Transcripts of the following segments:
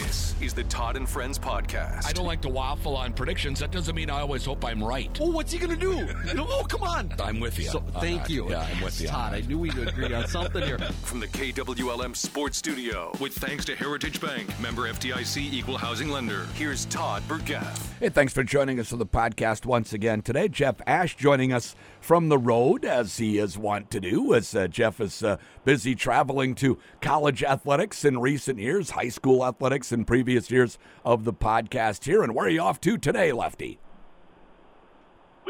This is the Todd and Friends podcast. I don't like to waffle on predictions. That doesn't mean I always hope I'm right. Oh, what's he gonna do? You know, oh, come on. I'm with you. So, thank that. you. Yeah, I'm with you. Todd. I knew we'd agree on something here. From the KWLM Sports Studio, with thanks to Heritage Bank, member FDIC equal housing lender. Here's Todd Burggraff. Hey, thanks for joining us for the podcast once again today. Jeff Asche joining us from the road, as he is wont to do, as uh, Jeff is uh, busy traveling to college athletics in recent years, high school athletics in previous years of the podcast here. And where are you off to today, Lefty?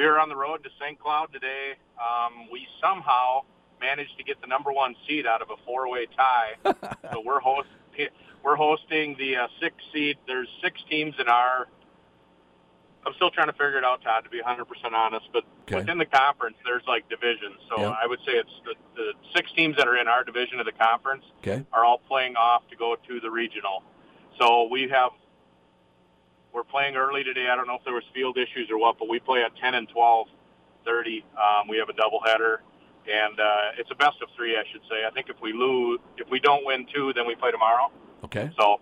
we are on the road to St. Cloud today. Um, we somehow managed to get the number one seed out of a four-way tie. so we're host we're hosting the uh, six seed. There's six teams in our. I'm still trying to figure it out, Todd. To be 100 percent honest, but Okay. within the conference, there's like divisions. So Yep. I would say it's the, the six teams that are in our division of the conference Okay. are all playing off to go to the regional. So we have we're playing early today. I don't know if there was field issues or what, but we play at 10 and 12 30. Um, we have a doubleheader, and uh, it's a best of three, I should say. I think if we lose, if we don't win two, then we play tomorrow. Okay. So,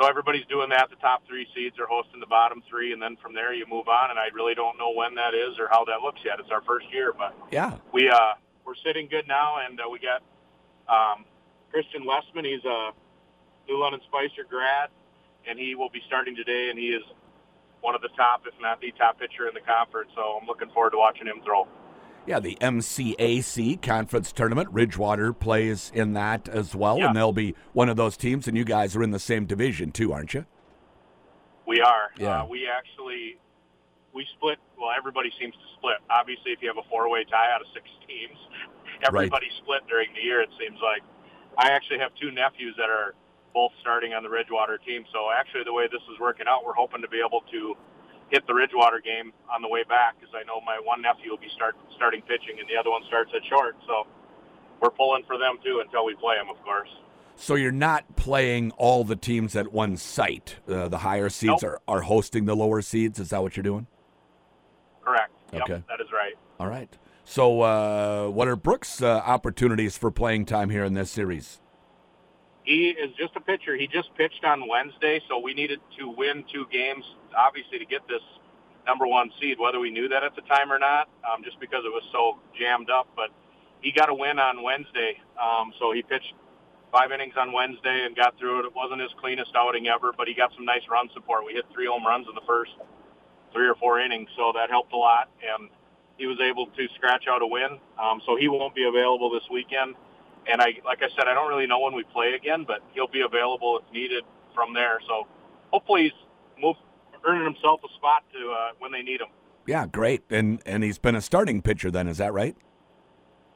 so everybody's doing that. The top three seeds are hosting the bottom three, and then from there you move on. And I really don't know when that is or how that looks yet. It's our first year, but Yeah. we uh, we're sitting good now, and uh, we got um, Christian Westman. He's a New London Spicer grad, and he will be starting today. And he is one of the top, if not the top pitcher in the conference. So I'm looking forward to watching him throw. Yeah, the MCAC conference tournament. Ridgewater plays in that as well, Yeah. and they'll be one of those teams. And you guys are in the same division too, aren't you? We are. Yeah. Uh, we actually we split. Well, everybody seems to split. Obviously, if you have a four-way tie out of six teams, everybody split during the year. It seems like. I actually have two nephews that are both starting on the Ridgewater team. So actually, the way this is working out, we're hoping to be able to hit the Ridgewater game on the way back because I know my one nephew will be start starting pitching and the other one starts at short. So we're pulling for them too until we play them, of course. So you're not playing all the teams at one site. Uh, the higher seeds Nope. are, are hosting the lower seeds. Is that what you're doing? Correct. Yep, Okay. that is right. All right. So, uh, what are Brooks' uh, opportunities for playing time here in this series? He is just a pitcher. He just pitched on Wednesday, so we needed to win two games, obviously, to get this number one seed, whether we knew that at the time or not, um, just because it was so jammed up. But he got a win on Wednesday, um, so he pitched five innings on Wednesday and got through it. It wasn't his cleanest outing ever, but he got some nice run support. We hit three home runs in the first three or four innings, so that helped a lot. And he was able to scratch out a win, um, so he won't be available this weekend. And I, like I said, I don't really know when we play again, but he'll be available if needed from there. So hopefully he's moved, earning himself a spot to uh, when they need him. Yeah, great. And and he's been a starting pitcher then, is that right?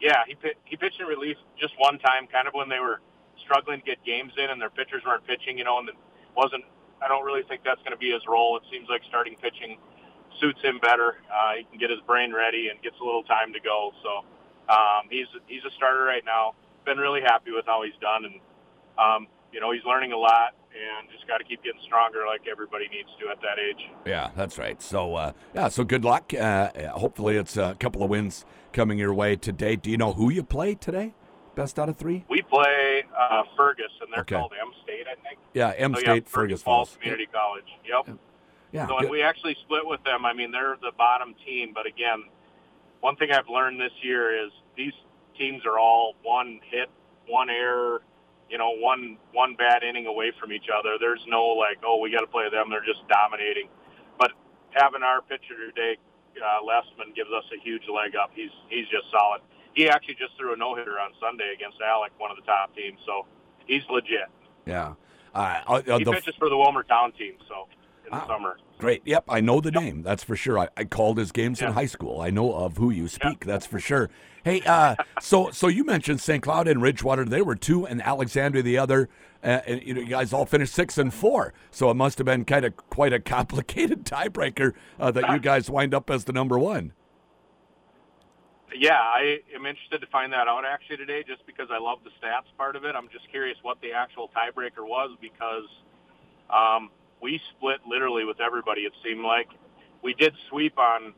Yeah, he he pitched in relief just one time, kind of when they were struggling to get games in and their pitchers weren't pitching, you know, and it wasn't. I don't really think that's going to be his role. It seems like starting pitching suits him better. Uh, he can get his brain ready and gets a little time to go. So um, he's he's a starter right now. Been really happy with how he's done, and um, you know he's learning a lot and just got to keep getting stronger, like everybody needs to at that age. Yeah, that's right. So, uh, yeah, so good luck. Uh, hopefully, it's a couple of wins coming your way today. Do you know who you play today? Best out of three? We play uh, Fergus, and they're Okay. called M State, I think. Yeah, M So, yeah, State, Fergus Falls. Community College. Yep. Yeah, So and we actually split with them. I mean, they're the bottom team, but again, one thing I've learned this year is these teams are all one hit, one error, you know, one one bad inning away from each other. There's no like, oh, we got to play them. They're just dominating. But having our pitcher today, uh, Lessman, gives us a huge leg up. He's he's just solid. He actually just threw a no hitter on Sunday against Alex, one of the top teams. So he's legit. yeah. Uh, uh, uh, He the- pitches for the Willmar Town team. So in the Wow. summer. Great. Yep, I know the name. That's for sure. I, I called his games in high school. I know of who you speak. That's for sure. Hey, uh, so so you mentioned St. Cloud and Ridgewater. They were two, and Alexandria the other. Uh, and you, know, you guys all finished six and four. So it must have been kind of quite a complicated tiebreaker uh, that you guys wind up as the number one. Yeah, I am interested to find that out actually today, just because I love the stats part of it. I'm just curious what the actual tiebreaker was because um, we split literally with everybody. It seemed like we did sweep on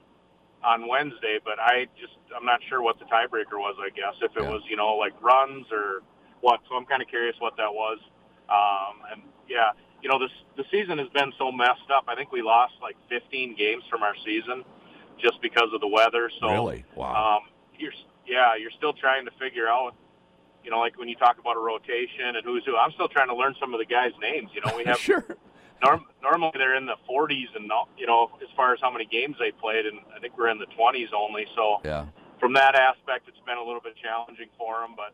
on Wednesday, but I just I'm not sure what the tiebreaker was. I guess if it Yeah. was you know like runs or what. So I'm kind of curious what that was. Um, and yeah, you know, this the season has been so messed up. I think we lost like 15 games from our season just because of the weather. So Really? Wow. um, you're yeah, you're still trying to figure out. You know, like when you talk about a rotation and who's who, I'm still trying to learn some of the guys' names. You know, we have sure. Norm, normally they're in the 40s and no- you know as far as how many games they played, and I think we're in the 20s only. So Yeah. from that aspect, it's been a little bit challenging for them, but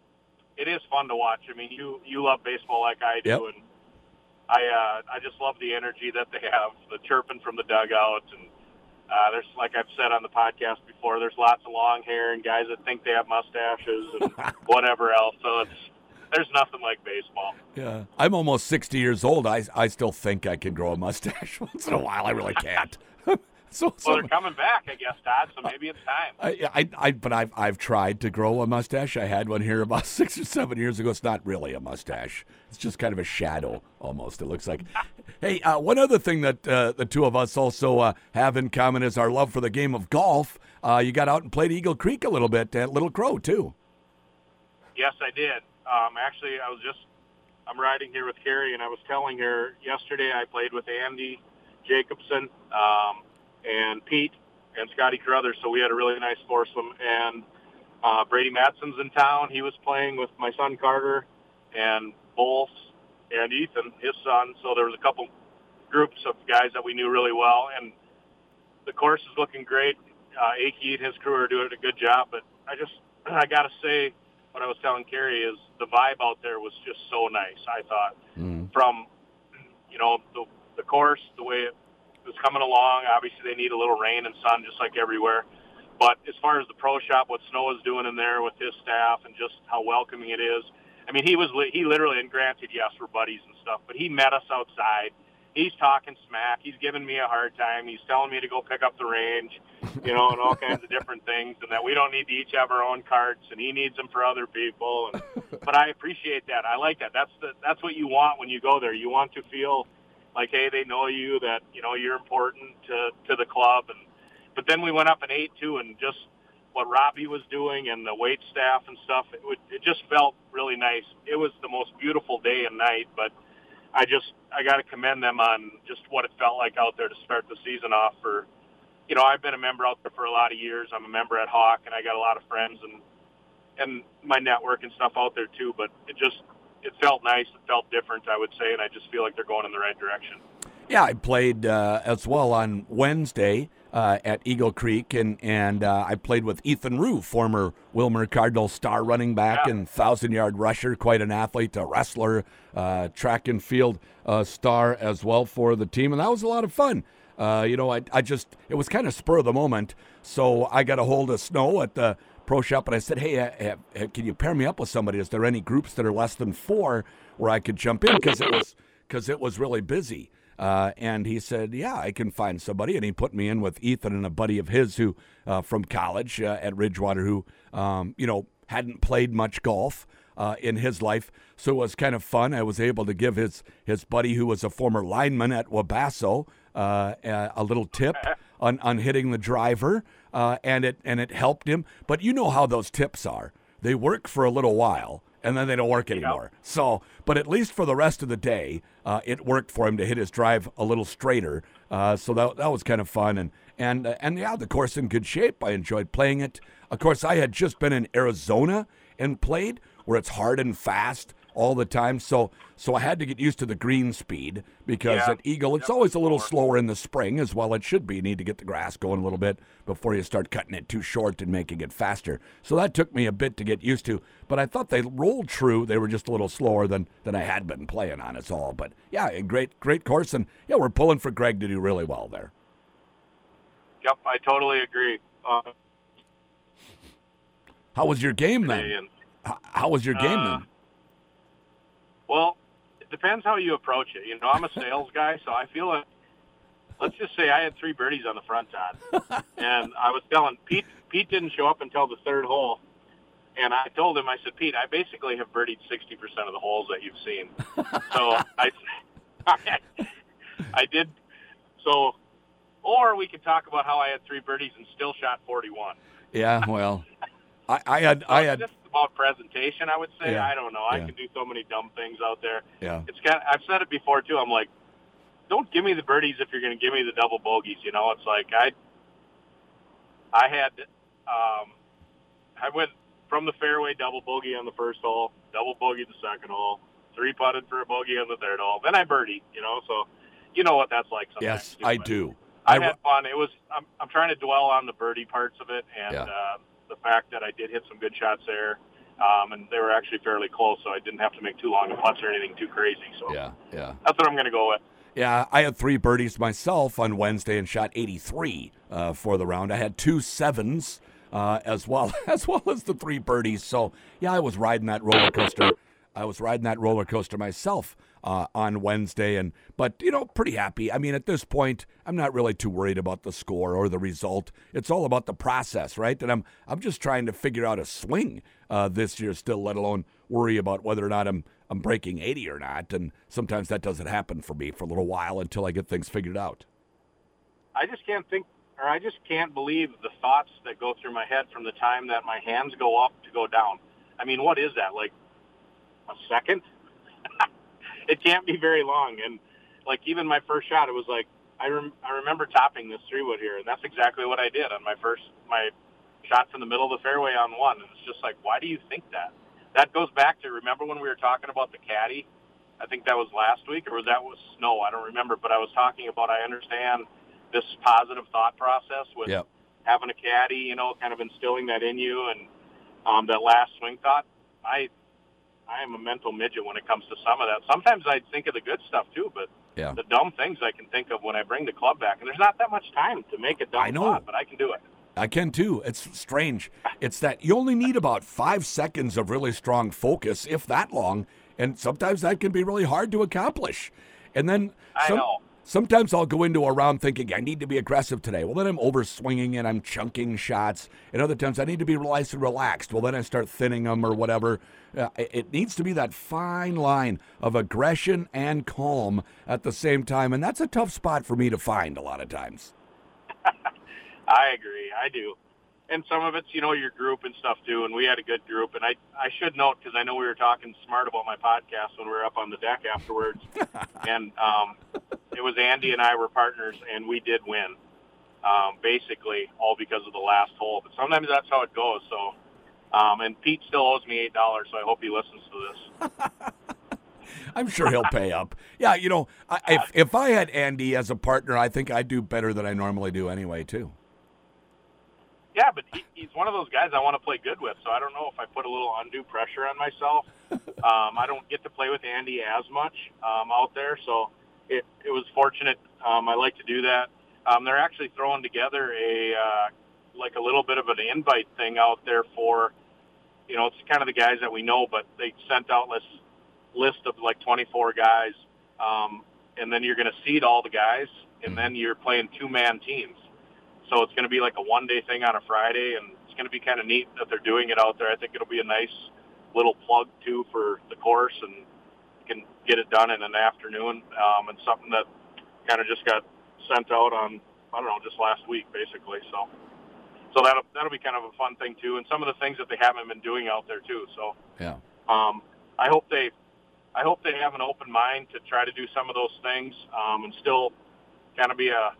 it is fun to watch. I mean, you you love baseball like I do, Yep. and I uh, I just love the energy that they have, the chirping from the dugout, and uh, there's like I've said on the podcast before, there's lots of long hair and guys that think they have mustaches and whatever else. So it's there's nothing like baseball. Yeah. I'm almost 60 years old. I, I still think I can grow a mustache once in a while. I really can't. so, Well, so they're coming back, I guess, Todd. So maybe it's time. I, I, I, but I've, I've tried to grow a mustache. I had one here about six or seven years ago. It's not really a mustache. It's just kind of a shadow, almost. It looks like. hey, uh, one other thing that uh, the two of us also uh, have in common is our love for the game of golf. Uh, you got out and played Eagle Creek a little bit at Little Crow too. Yes, I did. Um, actually, I was just I'm riding here with Carrie, and I was telling her yesterday I played with Andy Jacobson um, and Pete and Scotty Carruthers, so we had a really nice foursome. And uh, Brady Matson's in town. He was playing with my son Carter and Bolf and Ethan, his son. So there was a couple groups of guys that we knew really well, and the course is looking great. Uh, Akey and his crew are doing a good job, but I just I got to say what I was telling Carrie is the vibe out there was just so nice. I thought mm-hmm. from you know the the course, the way it was coming along. Obviously, they need a little rain and sun, just like everywhere. But as far as the pro shop, what Snow is doing in there with his staff, and just how welcoming it is. I mean, he was he literally, and granted, yes, we're buddies and stuff, but he met us outside. He's talking smack. He's giving me a hard time. He's telling me to go pick up the range, you know, and all kinds of different things, and that we don't need to each have our own carts, and he needs them for other people. And, but I appreciate that. I like that. That's the that's what you want when you go there. You want to feel like, hey, they know you, that you know you're important to to the club, and but then we went up and ate too, and just what Robbie was doing and the wait staff and stuff, it would it just felt really nice. It was the most beautiful day and night, but I just I got to commend them on just what it felt like out there to start the season off. For you know, I've been a member out there for a lot of years. I'm a member at Hawk, and I got a lot of friends and and my network and stuff out there too. But it just it felt nice. It felt different, I would say, and I just feel like they're going in the right direction. Yeah, I played uh, as well on Wednesday uh, at Eagle Creek, and and uh, I played with Ethan Rue, former Willmar Cardinal star running back Yeah. and thousand yard rusher, quite an athlete, a wrestler, uh, track and field uh, star as well for the team, and that was a lot of fun. Uh, you know, I, I just it was kind of spur of the moment, so I got a hold of Snow at the pro shop, and I said, "Hey, uh, uh, can you pair me up with somebody? Is there any groups that are less than four where I could jump in because it was because it was really busy." Uh, and he said, "Yeah, I can find somebody." And he put me in with Ethan and a buddy of his who uh, from college uh, at Ridgewater, who um, you know hadn't played much golf uh, in his life, so it was kind of fun. I was able to give his his buddy, who was a former lineman at Wabasso, uh, a, little tip on on hitting the driver, uh, and it and it helped him. But you know how those tips are; they work for a little while and then they don't work anymore. So, but at least for the rest of the day, uh, it worked for him to hit his drive a little straighter. Uh, so that that was kind of fun, and and uh, and yeah, the course in good shape. I enjoyed playing it. Of course, I had just been in Arizona and played where it's hard and fast all the time. So so I had to get used to the green speed because Yeah. at Eagle it's Yep, always a little slower. in the spring as well. It should be. You need to get the grass going a little bit before you start cutting it too short and making it faster. So that took me a bit to get used to. But I thought they rolled true. They were just a little slower than than I had been playing on. It's all. But yeah, a great great course, and yeah, we're pulling for Greg to do really well there. Yep, I totally agree. Uh, How was your game then? How was your game Uh, then? Well, it depends how you approach it. You know, I'm a sales guy, so I feel like let's just say I had three birdies on the front Todd, and I was telling Pete. Pete didn't show up until the third hole, and I told him, I said, Pete, I basically have birdied 60 percent of the holes that you've seen. so I, I did. So, or we could talk about how I had three birdies and still shot 41. Yeah, well, I, I had I had about presentation. I would say Yeah. I don't know. I Yeah. can do so many dumb things out there. Yeah. It's kind. Of, I've said it before too. I'm like, don't give me the birdies if you're going to give me the double bogeys. You know, it's like I, I had, um, I went from the fairway double bogey on the first hole, double bogey the second hole, three putted for a bogey on the third hole, then I birdied. You know, so you know what that's like. Sometimes Yes, too, I do. I, I- had fun. It was. I'm, I'm trying to dwell on the birdie parts of it and Yeah. uh, fact that I did hit some good shots there, um, and they were actually fairly close, so I didn't have to make too long of putts or anything too crazy. So Yeah, yeah. that's what I'm going to go with. Yeah, I had three birdies myself on Wednesday and shot 83 uh, for the round. I had two sevens uh, as well as well as the three birdies. So yeah, I was riding that roller coaster. I was riding that roller coaster myself uh, on Wednesday, and but you know, pretty happy. I mean, at this point, I'm not really too worried about the score or the result. It's all about the process, right? And I'm I'm just trying to figure out a swing uh, this year, still, let alone worry about whether or not I'm I'm breaking 80 or not. And sometimes that doesn't happen for me for a little while until I get things figured out. I just can't think, or I just can't believe the thoughts that go through my head from the time that my hands go up to go down. I mean, what is that? Like a second? it can't be very long. And like even my first shot, it was like I rem- I remember topping this three wood here, and that's exactly what I did on my first my shot from the middle of the fairway on one. And it's just like, why do you think that? That goes back to remember when we were talking about the caddy. I think that was last week, or was that was snow? I don't remember, but I was talking about. I understand this positive thought process with Yep. having a caddy, you know, kind of instilling that in you, and um, that last swing thought. I I am a mental midget when it comes to some of that. Sometimes I think of the good stuff too, but Yeah. the dumb things I can think of when I bring the club back, and there's not that much time to make a dumb I know. thought, but I can do it. I can too. It's strange. It's that you only need about five seconds of really strong focus, if that long, and sometimes that can be really hard to accomplish. And then I some- know. Sometimes I'll go into a round thinking I need to be aggressive today. Well, then I'm over swinging and I'm chunking shots. And other times I need to be nice and relaxed. Well, then I start thinning them or whatever. Uh, it- it needs to be that fine line of aggression and calm at the same time, and that's a tough spot for me to find a lot of times. I agree. I do. And some of it's, you know, your group and stuff too. And we had a good group. And I, I should note because I know we were talking smart about my podcast when we were up on the deck afterwards. and um, it was Andy and I were partners, and we did win. Um, basically, all because of the last hole. But sometimes that's how it goes. So, um, and Pete still owes me eight dollars, so I hope he listens to this. I'm sure he'll pay up. Yeah, you know, I, if if I had Andy as a partner, I think I'd do better than I normally do anyway, too. Yeah, but he, he's one of those guys I want to play good with. So I don't know if I put a little undue pressure on myself. um, I don't get to play with Andy as much um, out there, so it it was fortunate. Um, I like to do that. Um, they're actually throwing together a uh, like a little bit of an invite thing out there for, you know, it's kind of the guys that we know, but they sent out this list of like 24 guys, um, and then you're going to seed all the guys, and then you're playing two man teams. So it's going to be like a one day thing on a Friday, and it's going to be kind of neat that they're doing it out there. I think it'll be a nice little plug too for the course, and get it done in an afternoon. Um, and something that kind of just got sent out on I don't know just last week basically. So so that'll that'll be kind of a fun thing too, and some of the things that they haven't been doing out there too. So Yeah. um, I hope they, I hope they have an open mind to try to do some of those things um, and still kind of be a,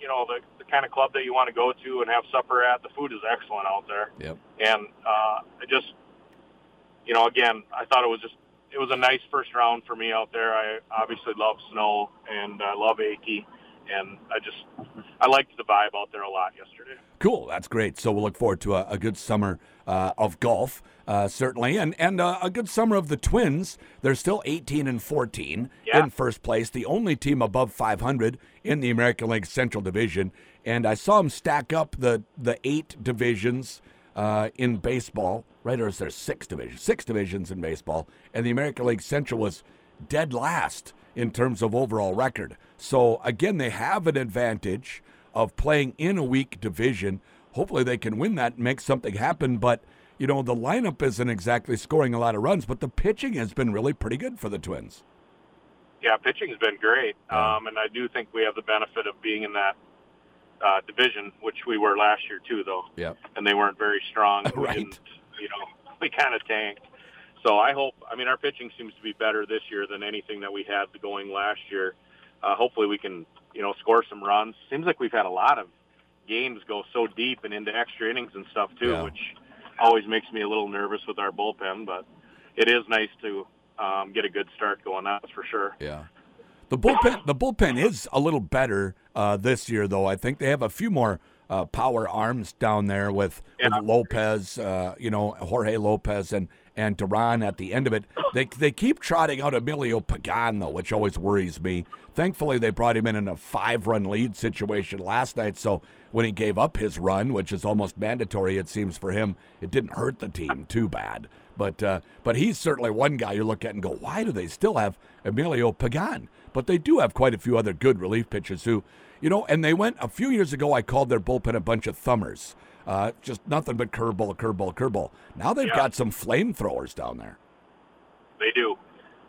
you know, the, the kind of club that you want to go to and have supper at. The food is excellent out there, Yep. and uh, I just, you know, again, I thought it was just, it was a nice first round for me out there. I obviously love snow and I love Aki, and I just, I liked the vibe out there a lot yesterday. Cool. That's great. So we'll look forward to a, a good summer uh, of golf, uh, certainly, and and uh, a good summer of the Twins. They're still 18 and 14 Yeah. in first place, the only team above 500 in the American League Central Division. And I saw them stack up the the eight divisions uh, in baseball. Right, or is there six divisions? Six divisions in baseball, and the American League Central was dead last in terms of overall record. So again, they have an advantage of playing in a weak division. Hopefully, they can win that and make something happen. But you know, the lineup isn't exactly scoring a lot of runs, but the pitching has been really pretty good for the Twins. Yeah, pitching's been great, um, and I do think we have the benefit of being in that uh, division, which we were last year too, though. Yep. And they weren't very strong. Right. you know, we kind of tanked. So I hope. I mean, our pitching seems to be better this year than anything that we had going last year. Uh, hopefully, we can you know score some runs. Seems like we've had a lot of games go so deep and into extra innings and stuff too, Yeah. which always makes me a little nervous with our bullpen. But it is nice to um, get a good start going. That's for sure. Yeah. The bullpen, the bullpen is a little better uh, this year, though. I think they have a few more uh, power arms down there with, Yeah. with Lopez, uh, you know, Jorge Lopez and and Duran at the end of it. They they keep trotting out Emilio Pagan though, which always worries me. Thankfully, they brought him in in a five run lead situation last night, so when he gave up his run, which is almost mandatory, it seems for him, it didn't hurt the team too bad. But uh, but he's certainly one guy you look at and go, why do they still have Emilio Pagan? But they do have quite a few other good relief pitchers who, you know, and they went a few years ago. I called their bullpen a bunch of thumbers, uh, just nothing but curveball, curveball, curveball. Now they've Yeah. got some flamethrowers down there. They do.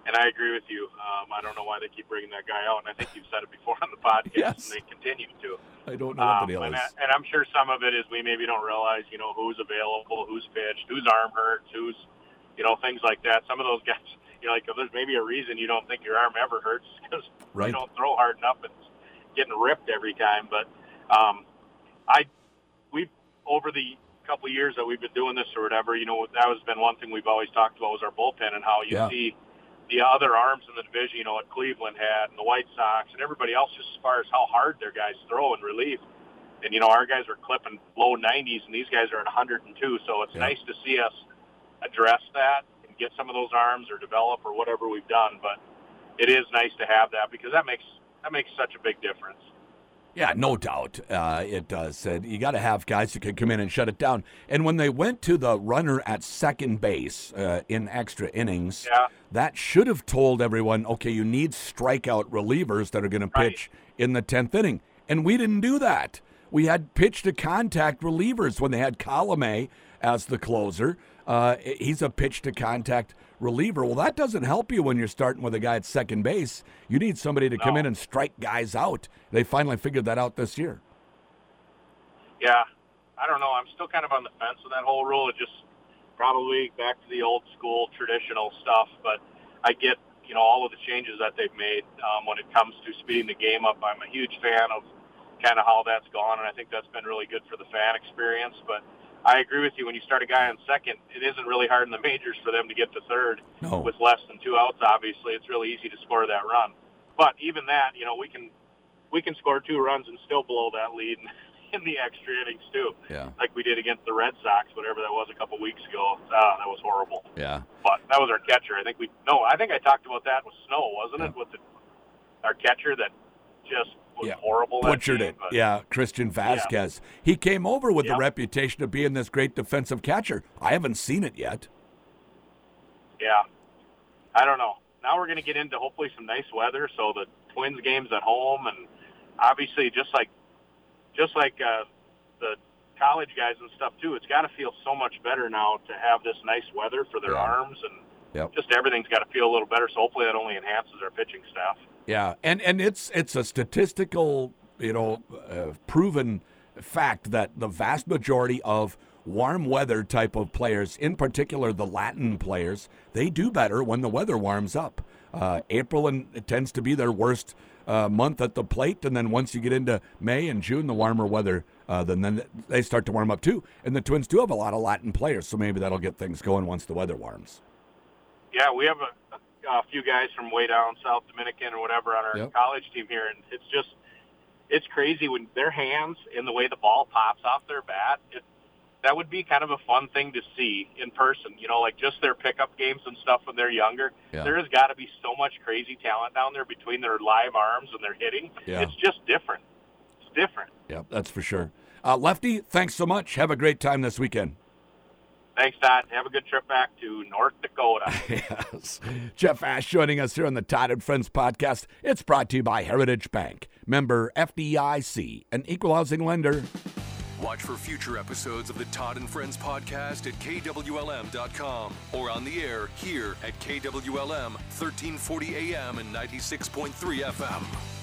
And I agree with you. Um, I don't know why they keep bringing that guy out, and I think you've said it before on the podcast, Yes. and they continue to. I don't know what Um, the deal and, is. I, and I'm sure some of it is we maybe don't realize, you know, who's available, who's pitched, whose arm hurts, who's, you know, things like that. Some of those guys, like there's maybe a reason you don't think your arm ever hurts because Right. you don't throw hard enough. And it's getting ripped every time. But um, I, we've over the couple of years that we've been doing this or whatever, you know, that has been one thing we've always talked about was our bullpen and how you Yeah. see the other arms in the division, you know, what Cleveland had and the White Sox and everybody else just as far as how hard their guys throw in relief. And, you know, our guys are clipping low 90s and these guys are at 102. So it's Yeah. nice to see us address that get some of those arms or develop or whatever we've done. But it is nice to have that because that makes that makes such a big difference. Yeah, no doubt uh, it does. And you got to have guys who can come in and shut it down. And when they went to the runner at second base uh, in extra innings, Yeah. that should have told everyone, okay, you need strikeout relievers that are going to Right. pitch in the 10th inning. And we didn't do that. We had pitch to contact relievers when they had Colome as the closer. Uh, he's a pitch to contact reliever. Well, that doesn't help you when you're starting with a guy at second base. You need somebody to come No. in and strike guys out. They finally figured that out this year. Yeah, I don't know. I'm still kind of on the fence with that whole rule. It just probably back to the old school traditional stuff. But I get you know all of the changes that they've made um, when it comes to speeding the game up. I'm a huge fan of kind of how that's gone, and I think that's been really good for the fan experience. But I agree with you. When you start a guy on second, it isn't really hard in the majors for them to get to third No. with less than two outs. Obviously, it's really easy to score that run. But even that, you know, we can we can score two runs and still blow that lead in the extra innings too Yeah. like we did against the Red Sox, whatever that was a couple weeks ago. Uh, that was horrible. Yeah. But that was our catcher. I think we no, I think I talked about that with Snow, wasn't it? With the, our catcher that just was Yeah. horrible. Butchered game, it. but- Yeah, Christian Vázquez. He came over with the reputation of being this great defensive catcher. I haven't seen it yet. Yeah. I don't know. Now we're going to get into hopefully some nice weather. So the Twins games at home, and obviously just like just like uh, the college guys and stuff too. It's got to feel so much better now to have this nice weather for their Yeah. arms and. Yep. Just everything's got to feel a little better, so hopefully that only enhances our pitching staff. Yeah, and and it's it's a statistical, you know, uh, proven fact that the vast majority of warm weather type of players, in particular the Latin players, they do better when the weather warms up. Uh, April and it tends to be their worst uh, month at the plate, and then once you get into May and June, the warmer weather, uh, then then they start to warm up too. And the Twins do have a lot of Latin players, so maybe that'll get things going once the weather warms. Yeah, we have a, a few guys from way down South Dominican or whatever on our Yep. college team here, and it's just it's crazy when their hands and the way the ball pops off their bat. It, that would be kind of a fun thing to see in person. You know, like just their pickup games and stuff when they're younger. Yeah. There has got to be so much crazy talent down there between their live arms and their hitting. Yeah. It's just different. It's different. Yeah, that's for sure. Uh, Lefty, thanks so much. Have a great time this weekend. Thanks, Todd. Have a good trip back to North Dakota. yes. Jeff Asche joining us here on the Todd and Friends podcast. It's brought to you by Heritage Bank, member FDIC, an equal housing lender. Watch for future episodes of the Todd and Friends podcast at KWLM.com or on the air here at KWLM 1340 AM and 96.3 FM.